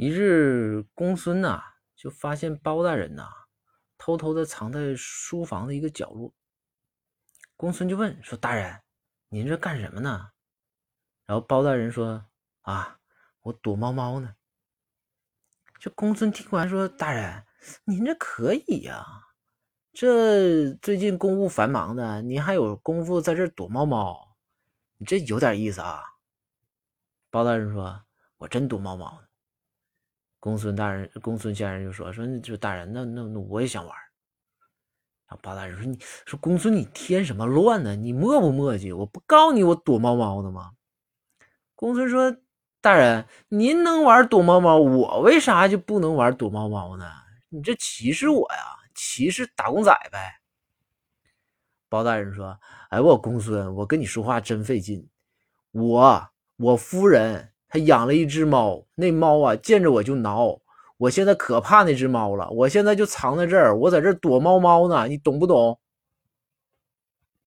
一日，公孙呐就发现包大人呐偷偷的藏在书房的一个角落。公孙就问说：“大人，您这干什么呢？”然后包大人说：“啊，我躲猫猫呢。”这公孙听完说：“大人，您这可以呀，这最近公务繁忙的，您还有功夫在这躲猫猫，你这有点意思啊。”包大人说：“我真躲猫猫呢。”公孙大人，公孙先生就说：“说就大人，那那那我也想玩。”然后包大人说：“你说公孙，你添什么乱呢？你磨不磨叽？我不告你我躲猫猫的吗？”公孙说：“大人，您能玩躲猫猫，我为啥就不能玩躲猫猫呢？你这歧视我呀？歧视打工仔呗？”包大人说：“哎，我公孙，我跟你说话真费劲。我我夫人。”他养了一只猫，那猫啊见着我就挠，我现在可怕那只猫了，我现在就藏在这儿，我在这躲猫猫呢，你懂不懂？